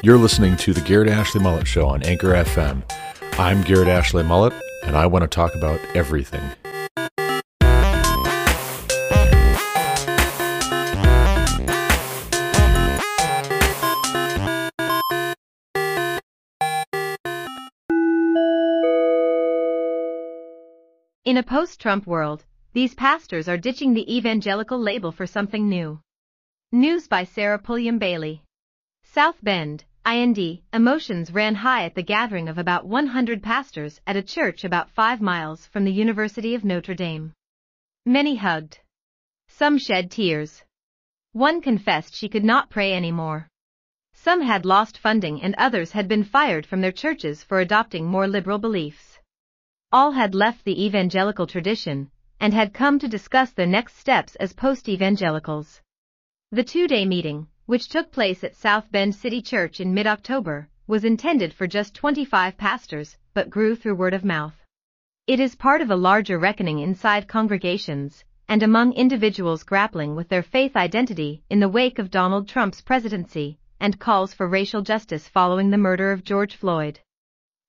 You're listening to the Garrett Ashley Mullet Show on Anchor FM. I'm Garrett Ashley Mullet, and I want to talk about everything. In a post Trump world, these pastors are ditching the evangelical label for something new. News by Sarah Pulliam Bailey. South Bend, IND, emotions ran high at the gathering of about 100 pastors at a church about five miles from the University of Notre Dame. Many hugged. Some shed tears. One confessed she could not pray anymore. Some had lost funding and others had been fired from their churches for adopting more liberal beliefs. All had left the evangelical tradition and had come to discuss their next steps as post-evangelicals. The two-day meeting, which took place at South Bend City Church in mid-October, was intended for just 25 pastors, but grew through word of mouth. It is part of a larger reckoning inside congregations and among individuals grappling with their faith identity in the wake of Donald Trump's presidency and calls for racial justice following the murder of George Floyd.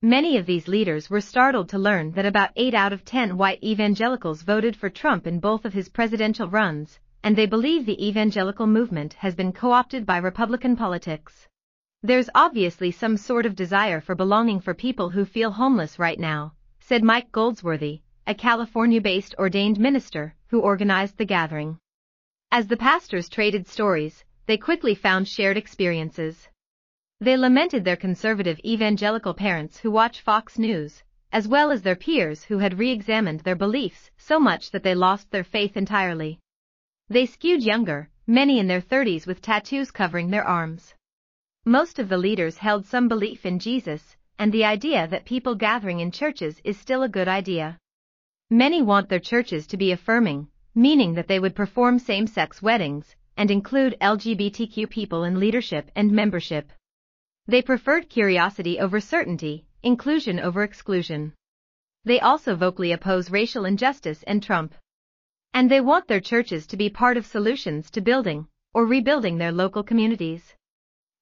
Many of these leaders were startled to learn that about 8 out of 10 white evangelicals voted for Trump in both of his presidential runs, and they believe the evangelical movement has been co-opted by Republican politics. There's obviously some sort of desire for belonging for people who feel homeless right now, said Mike Goldsworthy, a California-based ordained minister who organized the gathering. As the pastors traded stories, they quickly found shared experiences. They lamented their conservative evangelical parents who watch Fox News, as well as their peers who had re-examined their beliefs so much that they lost their faith entirely. They skewed younger, many in their 30s with tattoos covering their arms. Most of the leaders held some belief in Jesus, and the idea that people gathering in churches is still a good idea. Many want their churches to be affirming, meaning that they would perform same-sex weddings, and include LGBTQ people in leadership and membership. They preferred curiosity over certainty, inclusion over exclusion. They also vocally oppose racial injustice and Trump. And they want their churches to be part of solutions to building or rebuilding their local communities.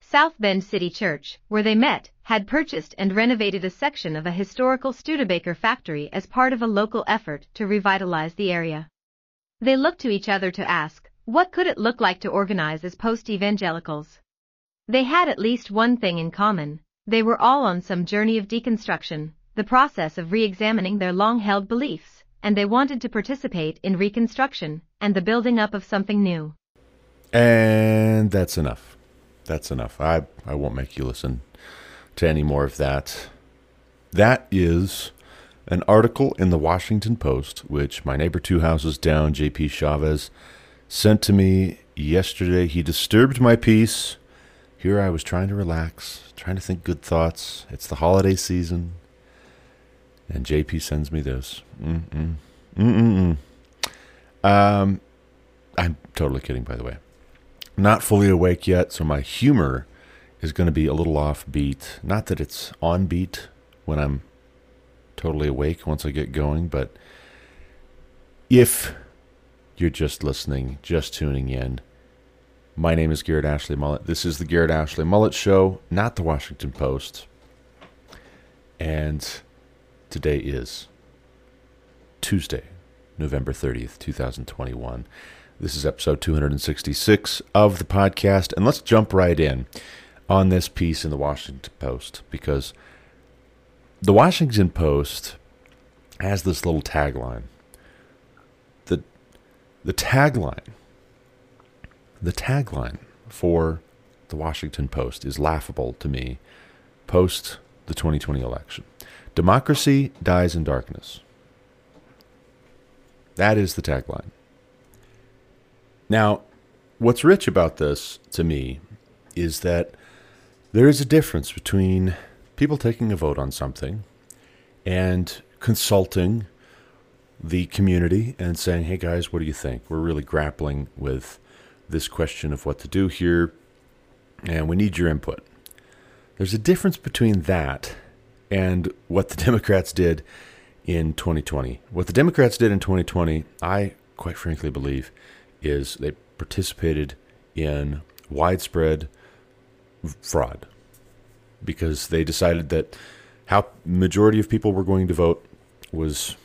South Bend City Church, where they met, had purchased and renovated a section of a historical Studebaker factory as part of a local effort to revitalize the area. They looked to each other to ask, what could it look like to organize as post-evangelicals? They had at least one thing in common. They were all on some journey of deconstruction, the process of re-examining their long-held beliefs, and they wanted to participate in reconstruction and the building up of something new. And that's enough. That's enough. I, I won't make you listen to any more of that. That is an article in the Washington Post, which my neighbor two houses down, JP Chavez, sent to me yesterday. He disturbed my peace here I was trying to relax, trying to think good thoughts. It's the holiday season. And JP sends me this. Mm-mm. Mm-mm-mm. Um, I'm totally kidding, by the way. Not fully awake yet, so my humor is going to be a little offbeat. Not that it's on beat when I'm totally awake once I get going, but if you're just listening, just tuning in, my name is Garrett Ashley Mullet. This is the Garrett Ashley Mullet Show, not the Washington Post. And today is Tuesday, November 30th, 2021. This is episode 266 of the podcast. And let's jump right in on this piece in the Washington Post because the Washington Post has this little tagline. The, the tagline the tagline for the Washington Post is laughable to me post the 2020 election. Democracy dies in darkness. That is the tagline. Now, what's rich about this to me is that there is a difference between people taking a vote on something and consulting the community and saying, hey guys, what do you think? We're really grappling with this question of what to do here, and we need your input. There's a difference between that and what the Democrats did in 2020. What the Democrats did in 2020, I quite frankly believe, is they participated in widespread fraud. because they decided that how majority of people were going to vote was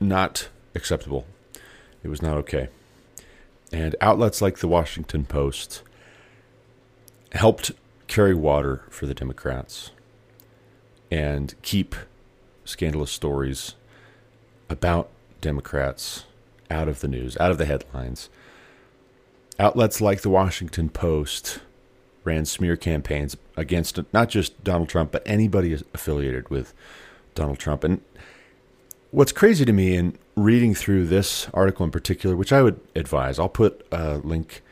not acceptable. It was not okay. And outlets like the Washington Post helped carry water for the Democrats and keep scandalous stories about Democrats out of the news, out of the headlines. Outlets like the Washington Post ran smear campaigns against not just Donald Trump, but anybody affiliated with Donald Trump. And what's crazy to me in reading through this article in particular, which I would advise, I'll put a link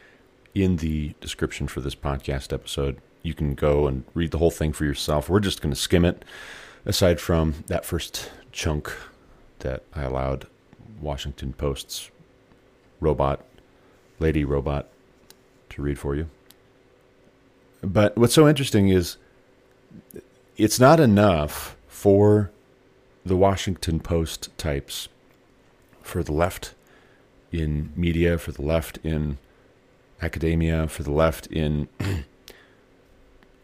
in the description for this podcast episode. You can go and read the whole thing for yourself. We're just going to skim it, aside from that first chunk that I allowed Washington Post's robot, lady robot, to read for you. But what's so interesting is it's not enough for the Washington Post types, for the left in media, for the left in academia, for the left in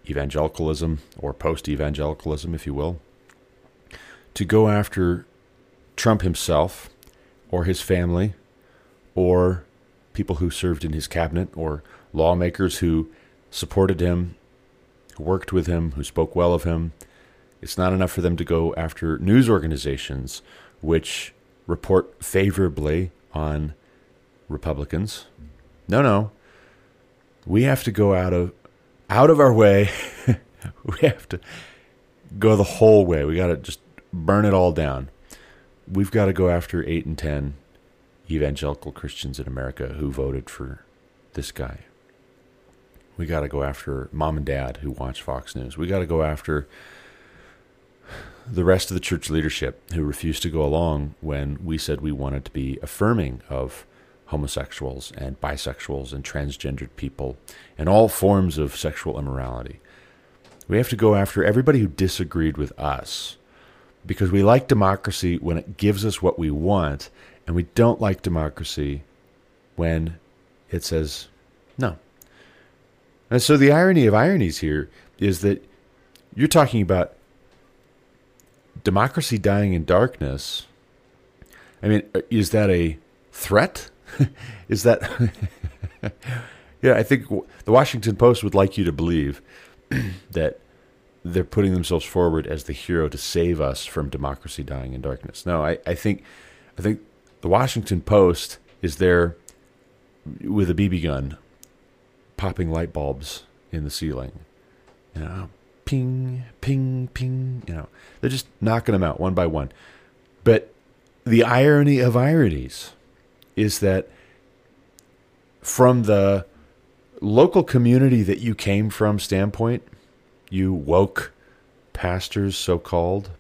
evangelicalism or post evangelicalism, if you will, to go after Trump himself or his family or people who served in his cabinet or lawmakers who supported him, who worked with him, who spoke well of him. It's not enough for them to go after news organizations which report favorably on Republicans. No, no. We have to go out of out of our way. we have to go the whole way. We got to just burn it all down. We've got to go after 8 and 10 evangelical Christians in America who voted for this guy. We got to go after mom and dad who watch Fox News. We got to go after the rest of the church leadership who refused to go along when we said we wanted to be affirming of homosexuals and bisexuals and transgendered people and all forms of sexual immorality. We have to go after everybody who disagreed with us because we like democracy when it gives us what we want, and we don't like democracy when it says no. And so the irony of ironies here is that you're talking about democracy dying in darkness. I mean, is that a threat? is that. yeah, I think the Washington Post would like you to believe that they're putting themselves forward as the hero to save us from democracy dying in darkness. No, I, I think I think the Washington Post is there with a BB gun popping light bulbs in the ceiling. You know, oh, ping, ping, ping. You know, they're just knocking them out one by one. But the irony of ironies is that from the local community that you came from standpoint, you woke pastors, so called,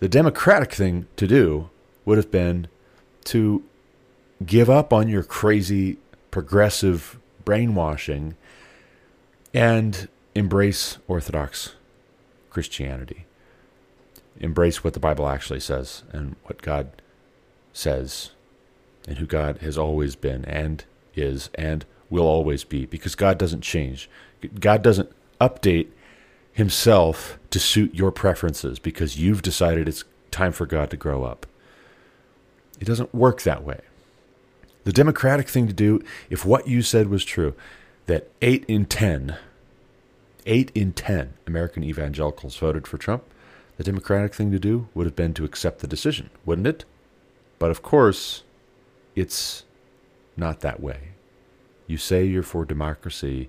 the democratic thing to do would have been to give up on your crazy progressive brainwashing and embrace Orthodox Christianity. Embrace what the Bible actually says and what God says and who God has always been and is and will always be because God doesn't change. God doesn't update himself to suit your preferences because you've decided it's time for God to grow up. It doesn't work that way. The democratic thing to do, if what you said was true, that 8 in 10, 8 in 10 American evangelicals voted for Trump, the democratic thing to do would have been to accept the decision, wouldn't it? But of course, it's not that way. You say you're for democracy,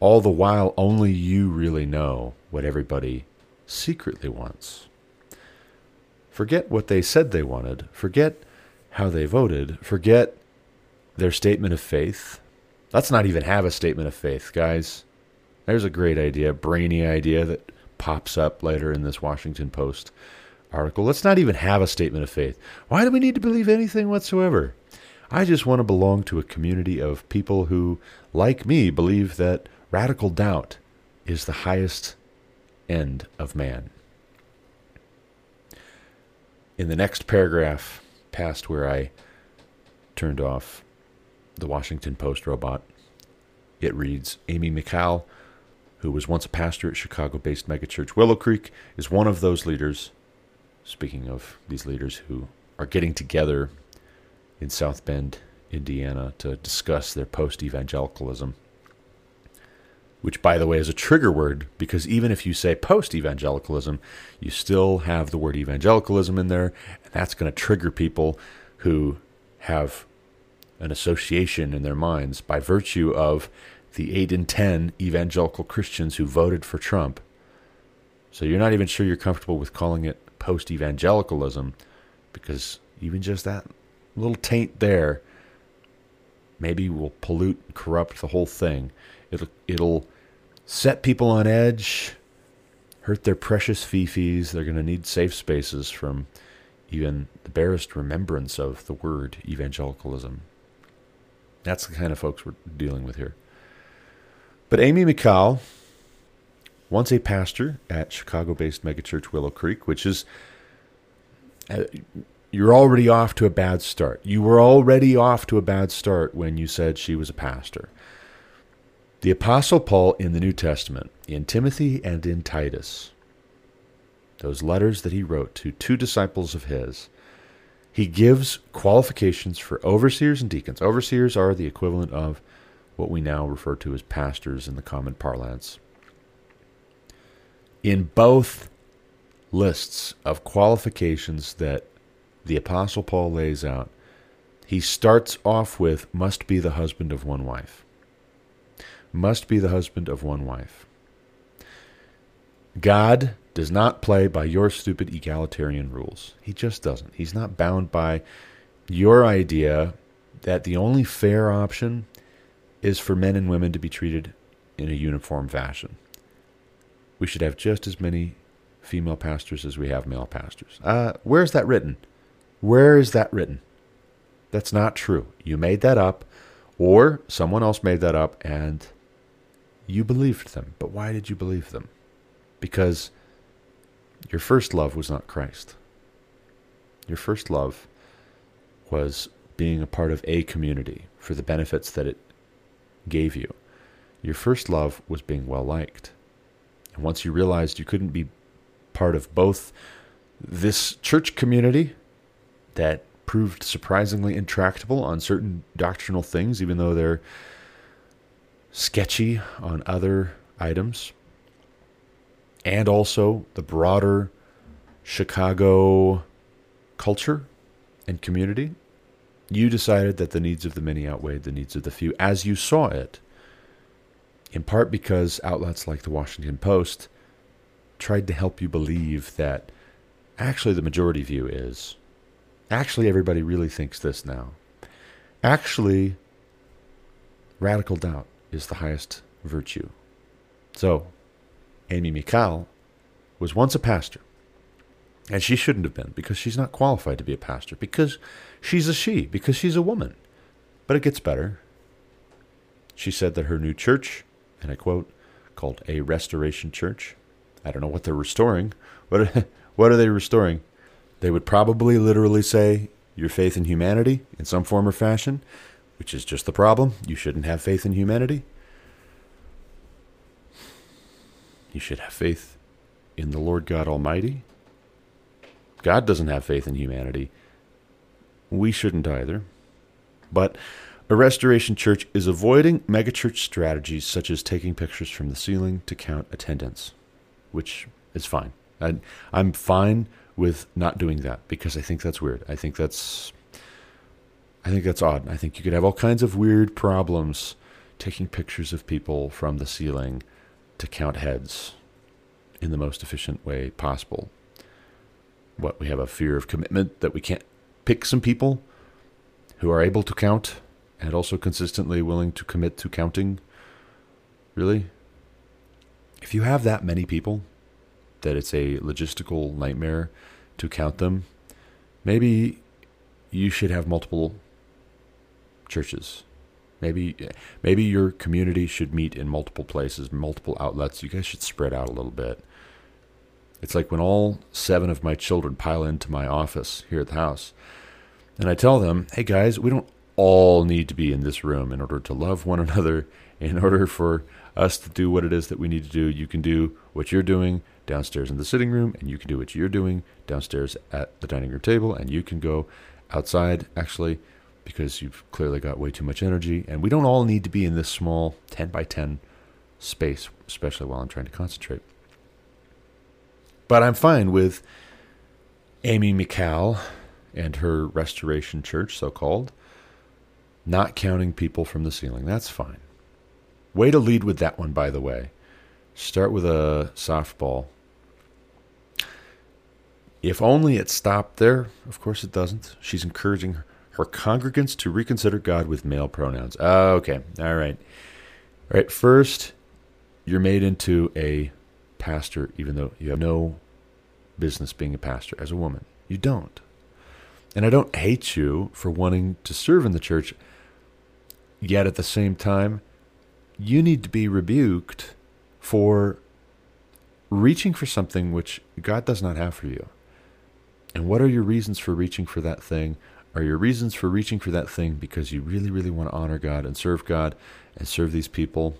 all the while only you really know what everybody secretly wants. Forget what they said they wanted. Forget how they voted. Forget their statement of faith. Let's not even have a statement of faith, guys. There's a great idea, brainy idea that pops up later in this Washington Post article. Let's not even have a statement of faith. Why do we need to believe anything whatsoever? I just want to belong to a community of people who, like me, believe that radical doubt is the highest end of man. In the next paragraph, past where I turned off the Washington Post robot. It reads Amy McCall, who was once a pastor at Chicago based megachurch Willow Creek, is one of those leaders. Speaking of these leaders who are getting together in South Bend, Indiana, to discuss their post evangelicalism which, by the way, is a trigger word because even if you say post evangelicalism, you still have the word evangelicalism in there, and that's going to trigger people who have an association in their minds by virtue of the 8 in 10 evangelical Christians who voted for Trump. So you're not even sure you're comfortable with calling it post evangelicalism because even just that little taint there maybe will pollute and corrupt the whole thing. It'll it'll set people on edge, hurt their precious fifis. They're going to need safe spaces from even the barest remembrance of the word evangelicalism. That's the kind of folks we're dealing with here. But Amy McCall, once a pastor at Chicago based megachurch Willow Creek, which is, uh, you're already off to a bad start. You were already off to a bad start when you said she was a pastor. The Apostle Paul in the New Testament, in Timothy and in Titus, those letters that he wrote to two disciples of his, he gives qualifications for overseers and deacons. Overseers are the equivalent of what we now refer to as pastors in the common parlance. In both lists of qualifications that the Apostle Paul lays out, he starts off with must be the husband of one wife must be the husband of one wife. God does not play by your stupid egalitarian rules. He just doesn't. He's not bound by your idea that the only fair option is for men and women to be treated in a uniform fashion. We should have just as many female pastors as we have male pastors. Uh, where's that written? Where is that written? That's not true. You made that up, or someone else made that up, and you believed them. But why did you believe them? Because your first love was not Christ. Your first love was being a part of a community for the benefits that it gave you. Your first love was being well liked. And once you realized you couldn't be part of both this church community that proved surprisingly intractable on certain doctrinal things, even though they're sketchy on other items, and also the broader Chicago culture and community, you decided that the needs of the many outweighed the needs of the few as you saw it. In part because outlets like the Washington Post tried to help you believe that actually the majority view is actually everybody really thinks this now. Actually, radical doubt is the highest virtue. So, Amy Mikal was once a pastor. And she shouldn't have been because she's not qualified to be a pastor, because she's a she, because she's a woman. But it gets better. She said that her new church, and I quote, called a restoration church. I don't know what they're restoring. What, what are they restoring? They would probably literally say your faith in humanity in some form or fashion, which is just the problem. You shouldn't have faith in humanity. You should have faith in the Lord God Almighty. God doesn't have faith in humanity. We shouldn't either. But a restoration church is avoiding megachurch strategies such as taking pictures from the ceiling to count attendance, which is fine. I, I'm fine with not doing that because I think that's weird. I think that's I think that's odd. I think you could have all kinds of weird problems taking pictures of people from the ceiling to count heads in the most efficient way possible. What we have a fear of commitment that we can't pick some people who are able to count and also consistently willing to commit to counting. Really? If you have that many people that it's a logistical nightmare to count them, maybe you should have multiple churches. Maybe maybe your community should meet in multiple places, multiple outlets. You guys should spread out a little bit. It's like when all seven of my children pile into my office here at the house, and I tell them, "Hey guys, we don't all need to be in this room in order to love one another, in order for us to do what it is that we need to do. You can do what you're doing downstairs in the sitting room, and you can do what you're doing downstairs at the dining room table, and you can go outside, actually, because you've clearly got way too much energy. And we don't all need to be in this small 10 by 10 space, especially while I'm trying to concentrate. But I'm fine with Amy McCall and her restoration church, so called, not counting people from the ceiling. That's fine. Way to lead with that one, by the way. Start with a softball. If only it stopped there. Of course it doesn't. She's encouraging her congregants to reconsider God with male pronouns. Ah, okay, all right. All right, first, you're made into a pastor, even though you have no business being a pastor as a woman. You don't. And I don't hate you for wanting to serve in the church, yet at the same time, you need to be rebuked for reaching for something which God does not have for you. And what are your reasons for reaching for that thing? Are your reasons for reaching for that thing because you really, really want to honor God and serve God and serve these people?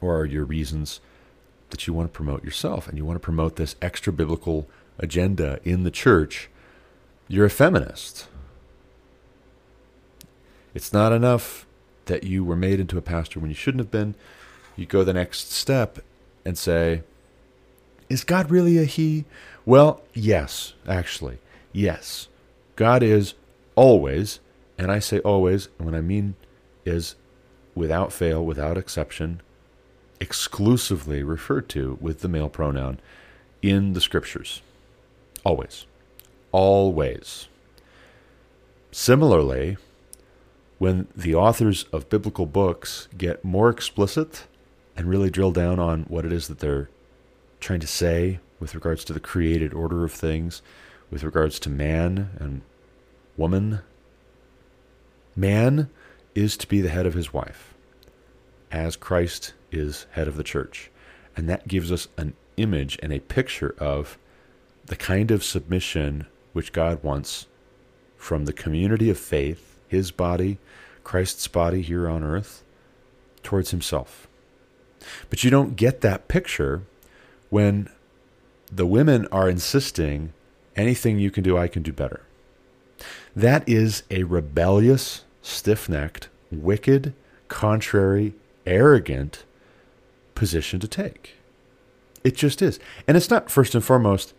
Or are your reasons that you want to promote yourself and you want to promote this extra biblical agenda in the church? You're a feminist. It's not enough that you were made into a pastor when you shouldn't have been. You go the next step and say, Is God really a he? Well, yes, actually. Yes. God is always, and I say always, and what I mean is without fail, without exception, exclusively referred to with the male pronoun in the scriptures. Always. Always. Similarly, when the authors of biblical books get more explicit and really drill down on what it is that they're trying to say with regards to the created order of things, with regards to man and woman, man is to be the head of his wife, as Christ is head of the church. And that gives us an image and a picture of the kind of submission which God wants from the community of faith, his body, Christ's body here on earth, towards himself. But you don't get that picture when the women are insisting anything you can do, I can do better. That is a rebellious, stiff necked, wicked, contrary, arrogant position to take. It just is. And it's not first and foremost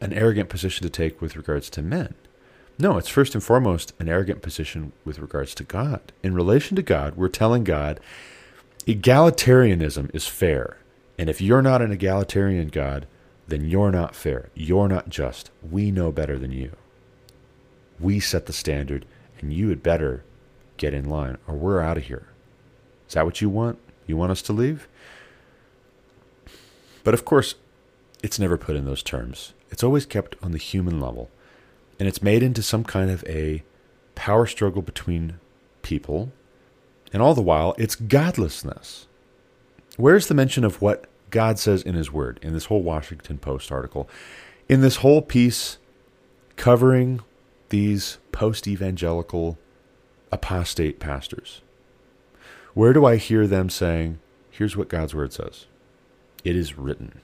an arrogant position to take with regards to men. No, it's first and foremost an arrogant position with regards to God. In relation to God, we're telling God egalitarianism is fair. And if you're not an egalitarian God, then you're not fair. You're not just. We know better than you. We set the standard, and you had better get in line, or we're out of here. Is that what you want? You want us to leave? But of course, it's never put in those terms. It's always kept on the human level. And it's made into some kind of a power struggle between people. And all the while, it's godlessness. Where's the mention of what God says in His Word in this whole Washington Post article? In this whole piece covering these post evangelical apostate pastors? Where do I hear them saying, here's what God's Word says? It is written.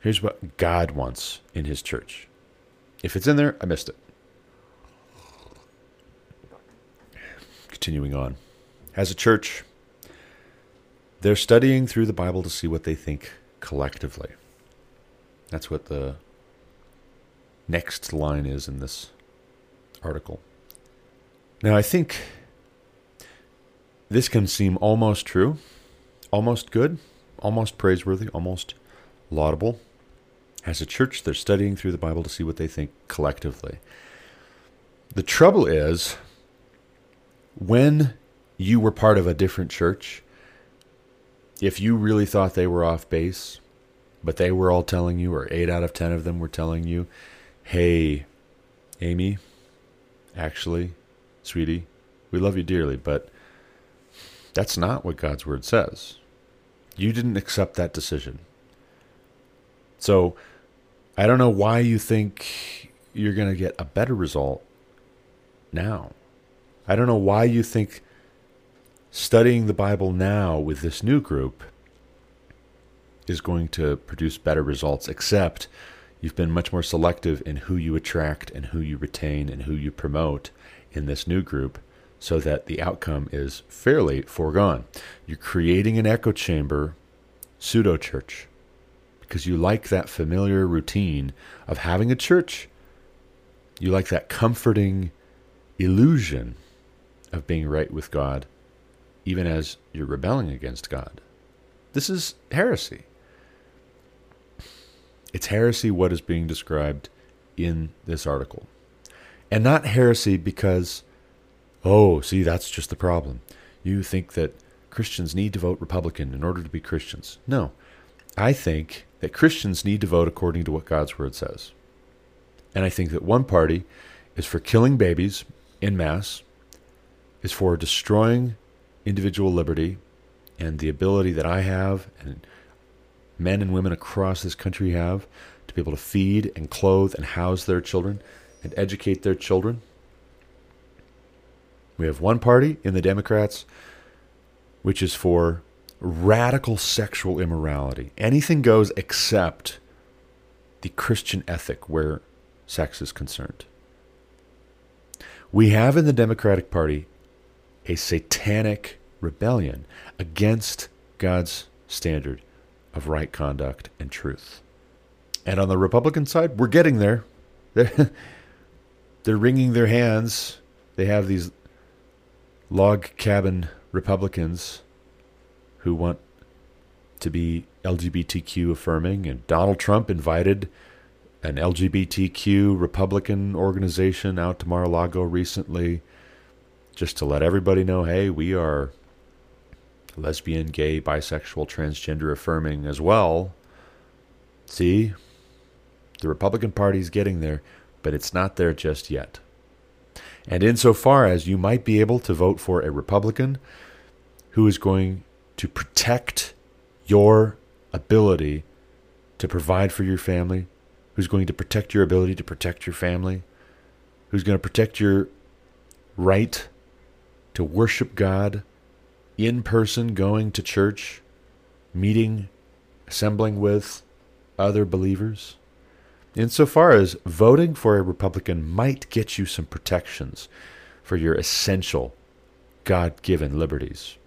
Here's what God wants in His church. If it's in there, I missed it. Continuing on. As a church, they're studying through the Bible to see what they think collectively. That's what the next line is in this article. Now, I think this can seem almost true, almost good, almost praiseworthy, almost laudable. As a church, they're studying through the Bible to see what they think collectively. The trouble is, when you were part of a different church, if you really thought they were off base, but they were all telling you, or eight out of ten of them were telling you, hey, Amy, actually, sweetie, we love you dearly, but that's not what God's word says. You didn't accept that decision. So I don't know why you think you're going to get a better result now. I don't know why you think studying the Bible now with this new group is going to produce better results, except you've been much more selective in who you attract and who you retain and who you promote in this new group so that the outcome is fairly foregone. You're creating an echo chamber pseudo church because you like that familiar routine of having a church. You like that comforting illusion of being right with God, even as you're rebelling against God. This is heresy. It's heresy what is being described in this article. And not heresy because, oh, see, that's just the problem. You think that Christians need to vote Republican in order to be Christians. No. I think that Christians need to vote according to what God's Word says. And I think that one party is for killing babies in mass, is for destroying individual liberty and the ability that I have and men and women across this country have to be able to feed and clothe and house their children and educate their children. We have one party in the Democrats which is for radical sexual immorality. Anything goes except the Christian ethic where sex is concerned. We have in the Democratic Party a satanic rebellion against God's standard of right conduct and truth. And on the Republican side, we're getting there. They're, they're wringing their hands. They have these log cabin Republicans who want to be LGBTQ affirming, and Donald Trump invited an LGBTQ Republican organization out to Mar a Lago recently just to let everybody know hey, we are lesbian, gay, bisexual, transgender affirming as well. See, the Republican Party's getting there, but it's not there just yet. And insofar as you might be able to vote for a Republican who is going to protect your ability to provide for your family, who's going to protect your ability to protect your family, who's going to protect your right to worship God in person, going to church, meeting, assembling with other believers. Insofar as voting for a Republican might get you some protections for your essential God given liberties.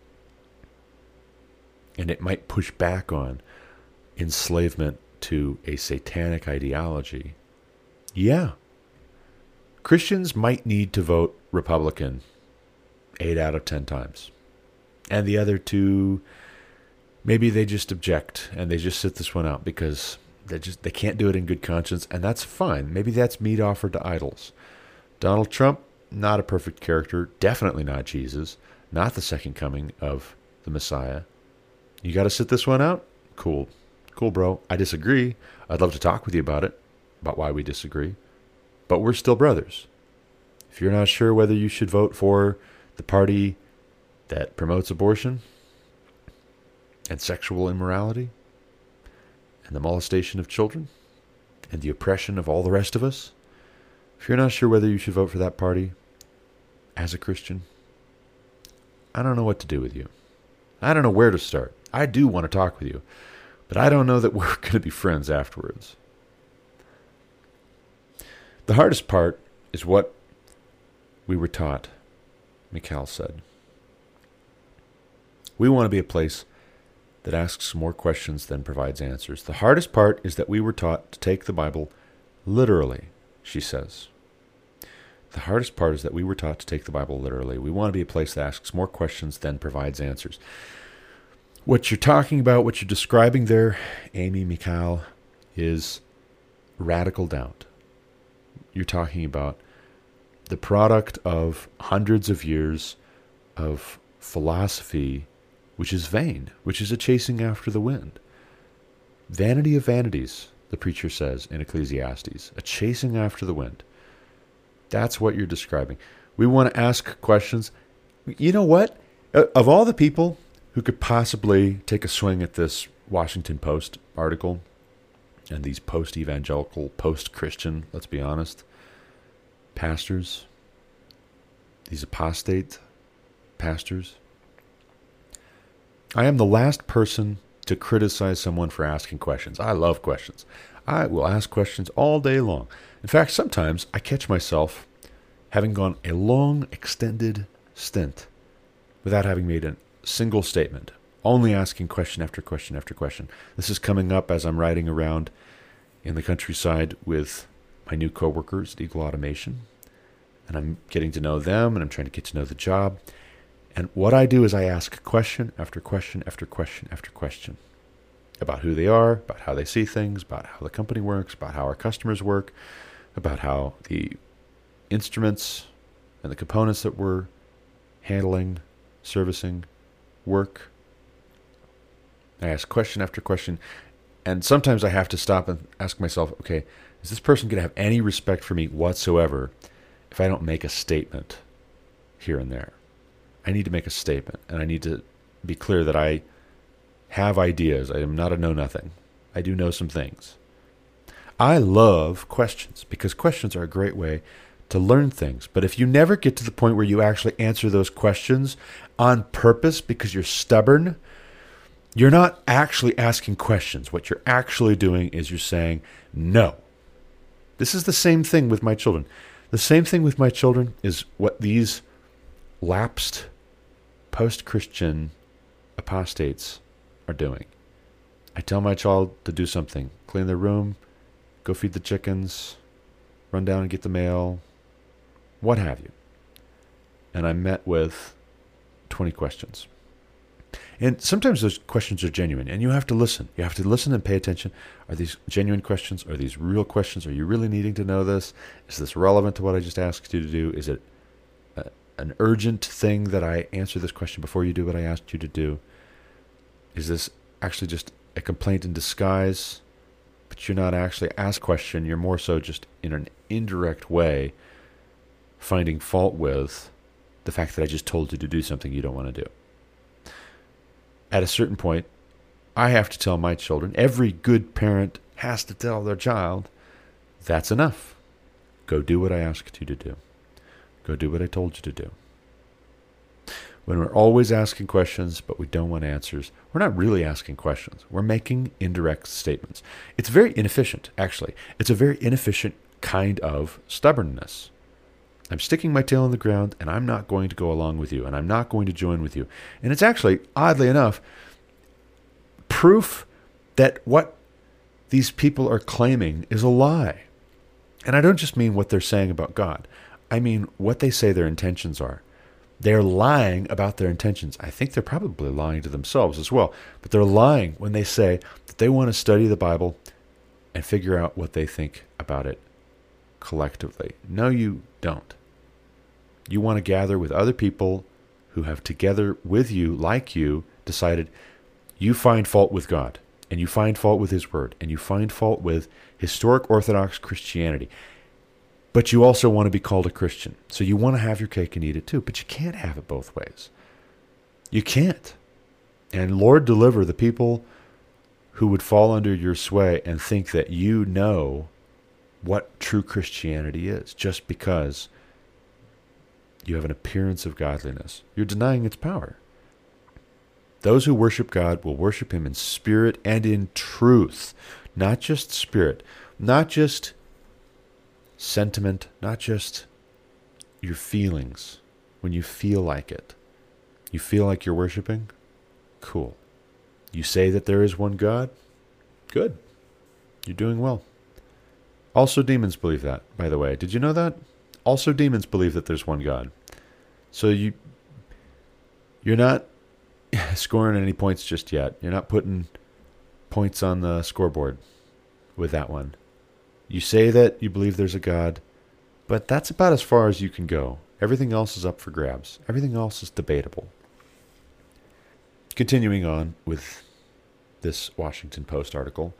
And it might push back on enslavement to a satanic ideology. Yeah. Christians might need to vote Republican eight out of ten times and the other two maybe they just object and they just sit this one out because they just they can't do it in good conscience and that's fine maybe that's meat offered to idols donald trump not a perfect character definitely not jesus not the second coming of the messiah you got to sit this one out? Cool. Cool bro. I disagree. I'd love to talk with you about it about why we disagree. But we're still brothers. If you're not sure whether you should vote for the party that promotes abortion and sexual immorality and the molestation of children and the oppression of all the rest of us, if you're not sure whether you should vote for that party as a Christian, I don't know what to do with you. I don't know where to start. I do want to talk with you, but I don't know that we're going to be friends afterwards. The hardest part is what we were taught, Mikhail said. We want to be a place that asks more questions than provides answers. The hardest part is that we were taught to take the Bible literally, she says. The hardest part is that we were taught to take the Bible literally. We want to be a place that asks more questions than provides answers. What you're talking about, what you're describing there, Amy Mikhail, is radical doubt. You're talking about the product of hundreds of years of philosophy which is vain, which is a chasing after the wind. Vanity of vanities, the preacher says in Ecclesiastes, a chasing after the wind. That's what you're describing. We want to ask questions. You know what? Uh, of all the people who could possibly take a swing at this Washington Post article and these post evangelical, post Christian, let's be honest, pastors, these apostate pastors. I am the last person to criticize someone for asking questions. I love questions. I will ask questions all day long. In fact, sometimes I catch myself having gone a long, extended stint without having made a single statement, only asking question after question after question. This is coming up as I'm riding around in the countryside with my new coworkers at Eagle Automation, and I'm getting to know them and I'm trying to get to know the job. And what I do is I ask question after question after question after question about who they are, about how they see things, about how the company works, about how our customers work, about how the instruments and the components that we're handling, servicing, work. I ask question after question, and sometimes I have to stop and ask myself, okay, is this person going to have any respect for me whatsoever if I don't make a statement here and there? I need to make a statement, and I need to be clear that I have ideas. I am not a know nothing. I do know some things. I love questions because questions are a great way to learn things. But if you never get to the point where you actually answer those questions on purpose because you're stubborn, you're not actually asking questions. What you're actually doing is you're saying no. This is the same thing with my children. The same thing with my children is what these lapsed post Christian apostates are doing. I tell my child to do something clean their room, go feed the chickens, run down and get the mail, what have you. And I met with 20 questions. And sometimes those questions are genuine, and you have to listen. You have to listen and pay attention. Are these genuine questions? Are these real questions? Are you really needing to know this? Is this relevant to what I just asked you to do? Is it a, an urgent thing that I answer this question before you do what I asked you to do? Is this actually just a complaint in disguise? But you're not actually asked question. You're more so just in an indirect way finding fault with the fact that I just told you to do something you don't want to do. At a certain point, I have to tell my children, every good parent has to tell their child, that's enough. Go do what I asked you to do. Go do what I told you to do. When we're always asking questions, but we don't want answers, we're not really asking questions. We're making indirect statements. It's very inefficient, actually. It's a very inefficient kind of stubbornness. I'm sticking my tail in the ground and I'm not going to go along with you and I'm not going to join with you. And it's actually, oddly enough, proof that what these people are claiming is a lie. And I don't just mean what they're saying about God, I mean what they say their intentions are. They're lying about their intentions. I think they're probably lying to themselves as well, but they're lying when they say that they want to study the Bible and figure out what they think about it collectively. No, you don't. You want to gather with other people who have together with you, like you, decided you find fault with God, and you find fault with His Word, and you find fault with historic Orthodox Christianity. But you also want to be called a Christian. So you want to have your cake and eat it too. But you can't have it both ways. You can't. And Lord, deliver the people who would fall under your sway and think that you know what true Christianity is just because you have an appearance of godliness. You're denying its power. Those who worship God will worship Him in spirit and in truth, not just spirit, not just sentiment, not just your feelings when you feel like it. You feel like you're worshiping? Cool. You say that there is one God? Good. You're doing well. Also, demons believe that, by the way. Did you know that? Also, demons believe that there's one God. So you you're not scoring any points just yet. You're not putting points on the scoreboard with that one. You say that you believe there's a God, but that's about as far as you can go. Everything else is up for grabs. Everything else is debatable. Continuing on with this Washington Post article,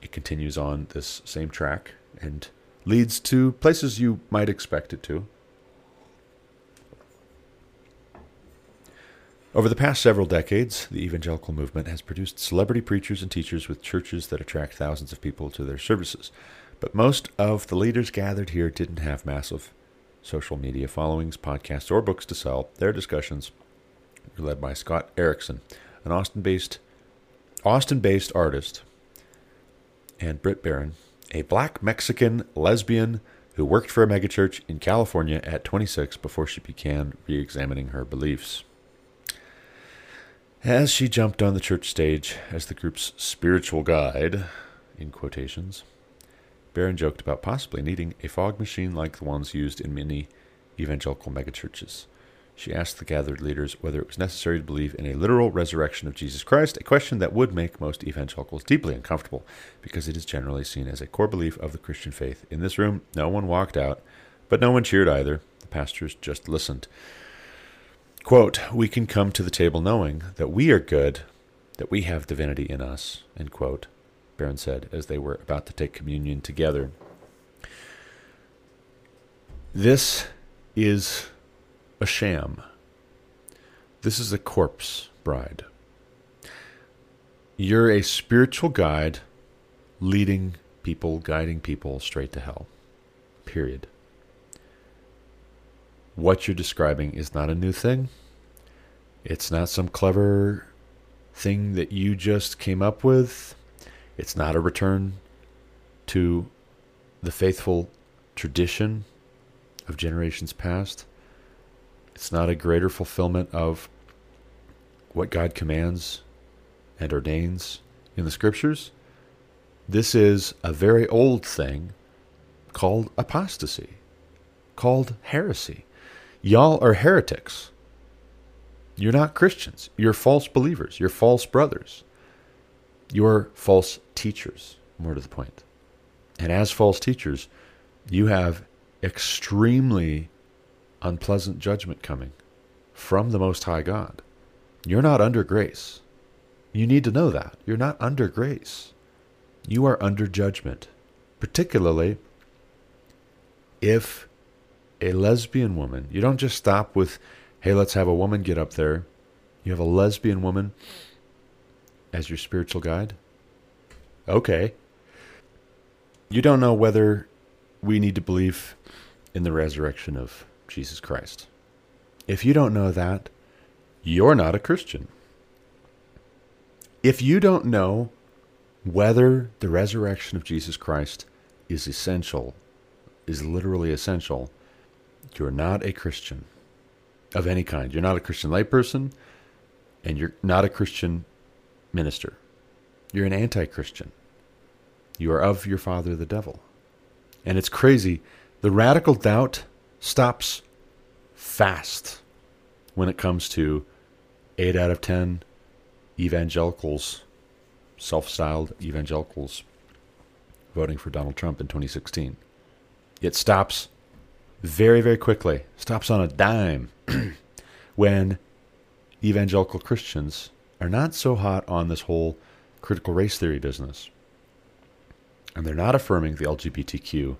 it continues on this same track and leads to places you might expect it to. Over the past several decades, the evangelical movement has produced celebrity preachers and teachers with churches that attract thousands of people to their services. But most of the leaders gathered here didn't have massive social media followings, podcasts, or books to sell. Their discussions were led by Scott Erickson, an Austin-based Austin-based artist, and Brit Barron, a black Mexican lesbian who worked for a megachurch in California at 26 before she began re examining her beliefs. As she jumped on the church stage as the group's spiritual guide, in quotations, Barron joked about possibly needing a fog machine like the ones used in many evangelical megachurches. She asked the gathered leaders whether it was necessary to believe in a literal resurrection of Jesus Christ, a question that would make most evangelicals deeply uncomfortable because it is generally seen as a core belief of the Christian faith. In this room, no one walked out, but no one cheered either. The pastors just listened. Quote, We can come to the table knowing that we are good, that we have divinity in us, end quote, Barron said as they were about to take communion together. This is a sham. This is a corpse bride. You're a spiritual guide leading people, guiding people straight to hell. Period. What you're describing is not a new thing. It's not some clever thing that you just came up with. It's not a return to the faithful tradition of generations past. It's not a greater fulfillment of what God commands and ordains in the scriptures. This is a very old thing called apostasy, called heresy. Y'all are heretics. You're not Christians. You're false believers. You're false brothers. You're false teachers, more to the point. And as false teachers, you have extremely unpleasant judgment coming from the Most High God. You're not under grace. You need to know that. You're not under grace. You are under judgment, particularly if a lesbian woman, you don't just stop with, hey, let's have a woman get up there. You have a lesbian woman as your spiritual guide. Okay. You don't know whether we need to believe in the resurrection of Jesus Christ. If you don't know that, you're not a Christian. If you don't know whether the resurrection of Jesus Christ is essential, is literally essential, you're not a Christian of any kind. You're not a Christian layperson, and you're not a Christian minister. You're an anti Christian. You are of your father, the devil. And it's crazy. The radical doubt stops fast when it comes to 8 out of 10 evangelicals, self styled evangelicals, voting for Donald Trump in 2016. It stops very, very quickly, stops on a dime when evangelical Christians are not so hot on this whole critical race theory business. And they're not affirming the LGBTQ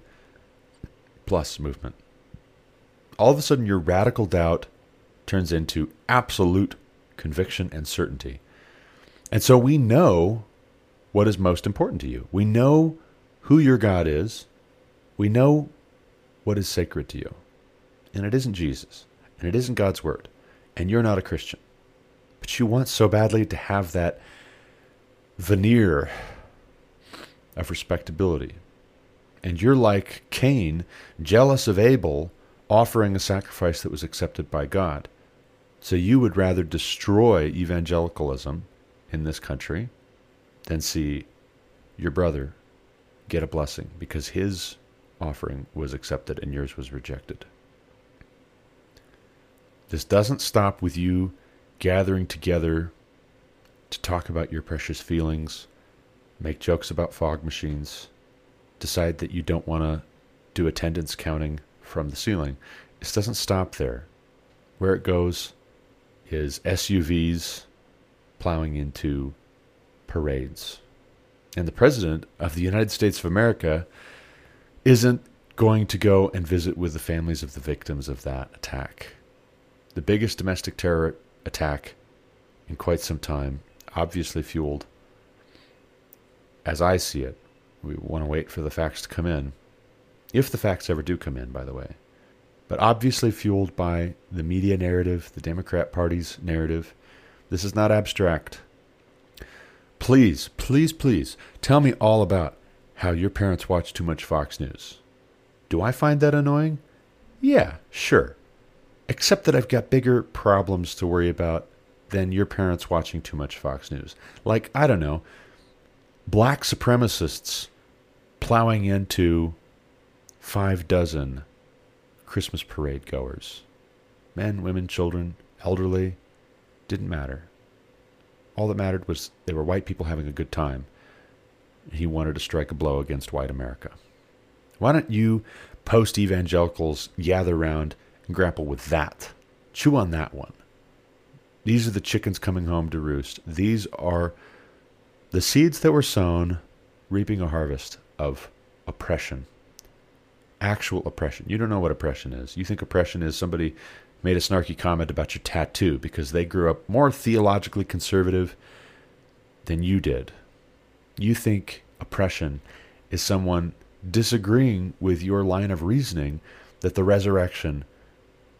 plus movement all of a sudden your radical doubt turns into absolute conviction and certainty. And so we know what is most important to you. We know who your God is. We know what is sacred to you. And it isn't Jesus. And it isn't God's word. And you're not a Christian. But you want so badly to have that veneer of respectability. And you're like Cain, jealous of Abel offering a sacrifice that was accepted by God. So you would rather destroy evangelicalism in this country than see your brother get a blessing because his offering was accepted and yours was rejected. This doesn't stop with you gathering together to talk about your precious feelings, make jokes about fog machines, decide that you don't want to do attendance counting from the ceiling. This doesn't stop there. Where it goes is SUVs plowing into parades. And the President of the United States of America isn't going to go and visit with the families of the victims of that attack. The biggest domestic terror attack in quite some time, obviously fueled, as I see it. We want to wait for the facts to come in if the facts ever do come in, by the way. but obviously fueled by the media narrative, the Democrat Party's narrative. This is not abstract. Please, please, please tell me all about how your parents watch too much Fox News. Do I find that annoying? Yeah, sure. Except that I've got bigger problems to worry about than your parents watching too much Fox News. Like, I don't know, black supremacists plowing into five dozen Christmas parade goers. Men, women, children, elderly, didn't matter. All that mattered was they were white people having a good time. He wanted to strike a blow against white America. Why don't you post evangelicals gather around and grapple with that? Chew on that one. These are the chickens coming home to roost. These are the seeds that were sown, reaping a harvest of oppression. Actual oppression. You don't know what oppression is. You think oppression is somebody made a snarky comment about your tattoo because they grew up more theologically conservative than you did. You think oppression is someone disagreeing with your line of reasoning that the resurrection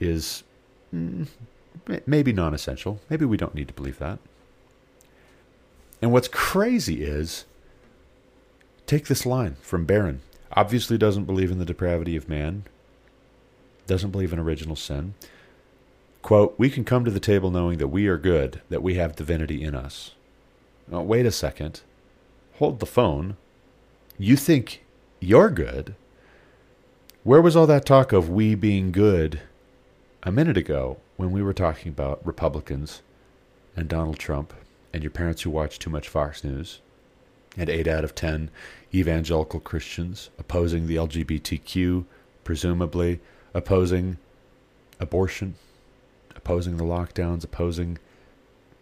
is mm, maybe non essential. Maybe we don't need to believe that. And what's crazy is take this line from Barron. Obviously, doesn't believe in the depravity of man, doesn't believe in original sin. Quote, we can come to the table knowing that we are good, that we have divinity in us. Now, wait a second. Hold the phone. You think you're good? Where was all that talk of we being good a minute ago when we were talking about Republicans and Donald Trump and your parents who watch too much Fox News and 8 out of 10 evangelical Christians opposing the LGBTQ, presumably opposing abortion, opposing the lockdowns, opposing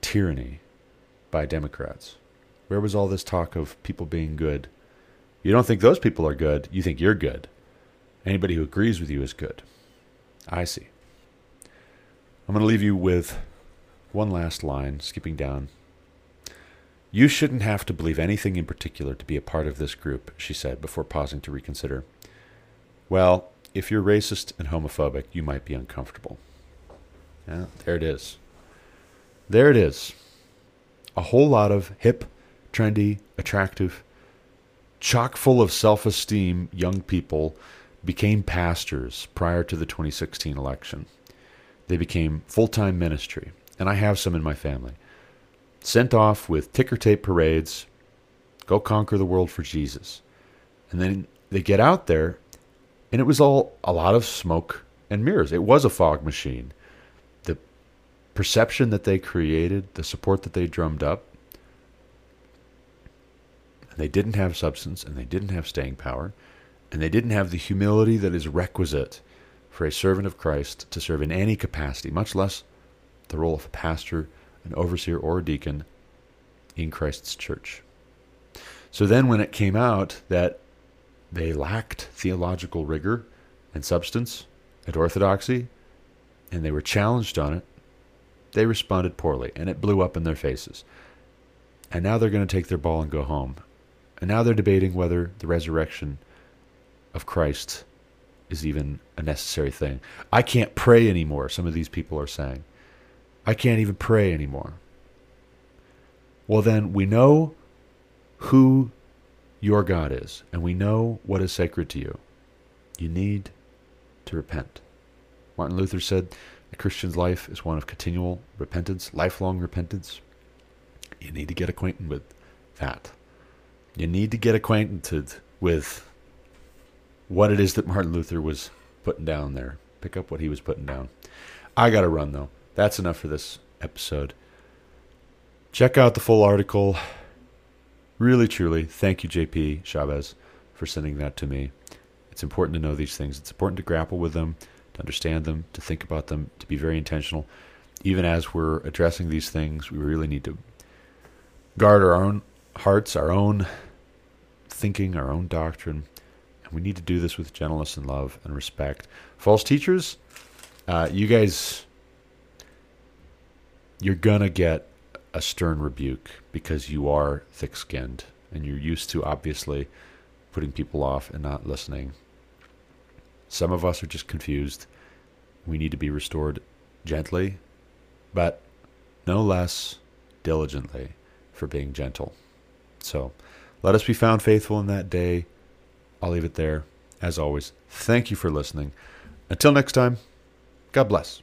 tyranny by Democrats. Where was all this talk of people being good? You don't think those people are good, you think you're good. Anybody who agrees with you is good. I see. I'm going to leave you with one last line, skipping down. You shouldn't have to believe anything in particular to be a part of this group, she said before pausing to reconsider. Well, if you're racist and homophobic, you might be uncomfortable. Yeah, there it is. There it is. A whole lot of hip, trendy, attractive, chock full of self esteem young people became pastors prior to the 2016 election. They became full time ministry, and I have some in my family. Sent off with ticker tape parades, go conquer the world for Jesus. And then they get out there, and it was all a lot of smoke and mirrors. It was a fog machine. The perception that they created, the support that they drummed up, and they didn't have substance, and they didn't have staying power, and they didn't have the humility that is requisite for a servant of Christ to serve in any capacity, much less the role of a pastor, an overseer, or a deacon in Christ's church. So then, when it came out that they lacked theological rigor and substance and orthodoxy, and they were challenged on it, they responded poorly, and it blew up in their faces. And now they're going to take their ball and go home. And now they're debating whether the resurrection of Christ is even a necessary thing. I can't pray anymore, some of these people are saying. I can't even pray anymore. Well, then we know who your God is, and we know what is sacred to you. You need to repent. Martin Luther said the Christian's life is one of continual repentance, lifelong repentance. You need to get acquainted with that. You need to get acquainted with what it is that Martin Luther was putting down there. Pick up what he was putting down. I got to run, though. That's enough for this episode. Check out the full article. Really, truly, thank you, JP Chavez, for sending that to me. It's important to know these things. It's important to grapple with them, to understand them, to think about them, to be very intentional. Even as we're addressing these things, we really need to guard our own hearts, our own thinking, our own doctrine, and we need to do this with gentleness and love and respect. False teachers, uh, you guys, you're going to get a stern rebuke because you are thick skinned and you're used to obviously putting people off and not listening. Some of us are just confused we need to be restored gently, but no less diligently for being gentle. So let us be found faithful in that day. I'll leave it there. As always, thank you for listening. Until next time, God bless.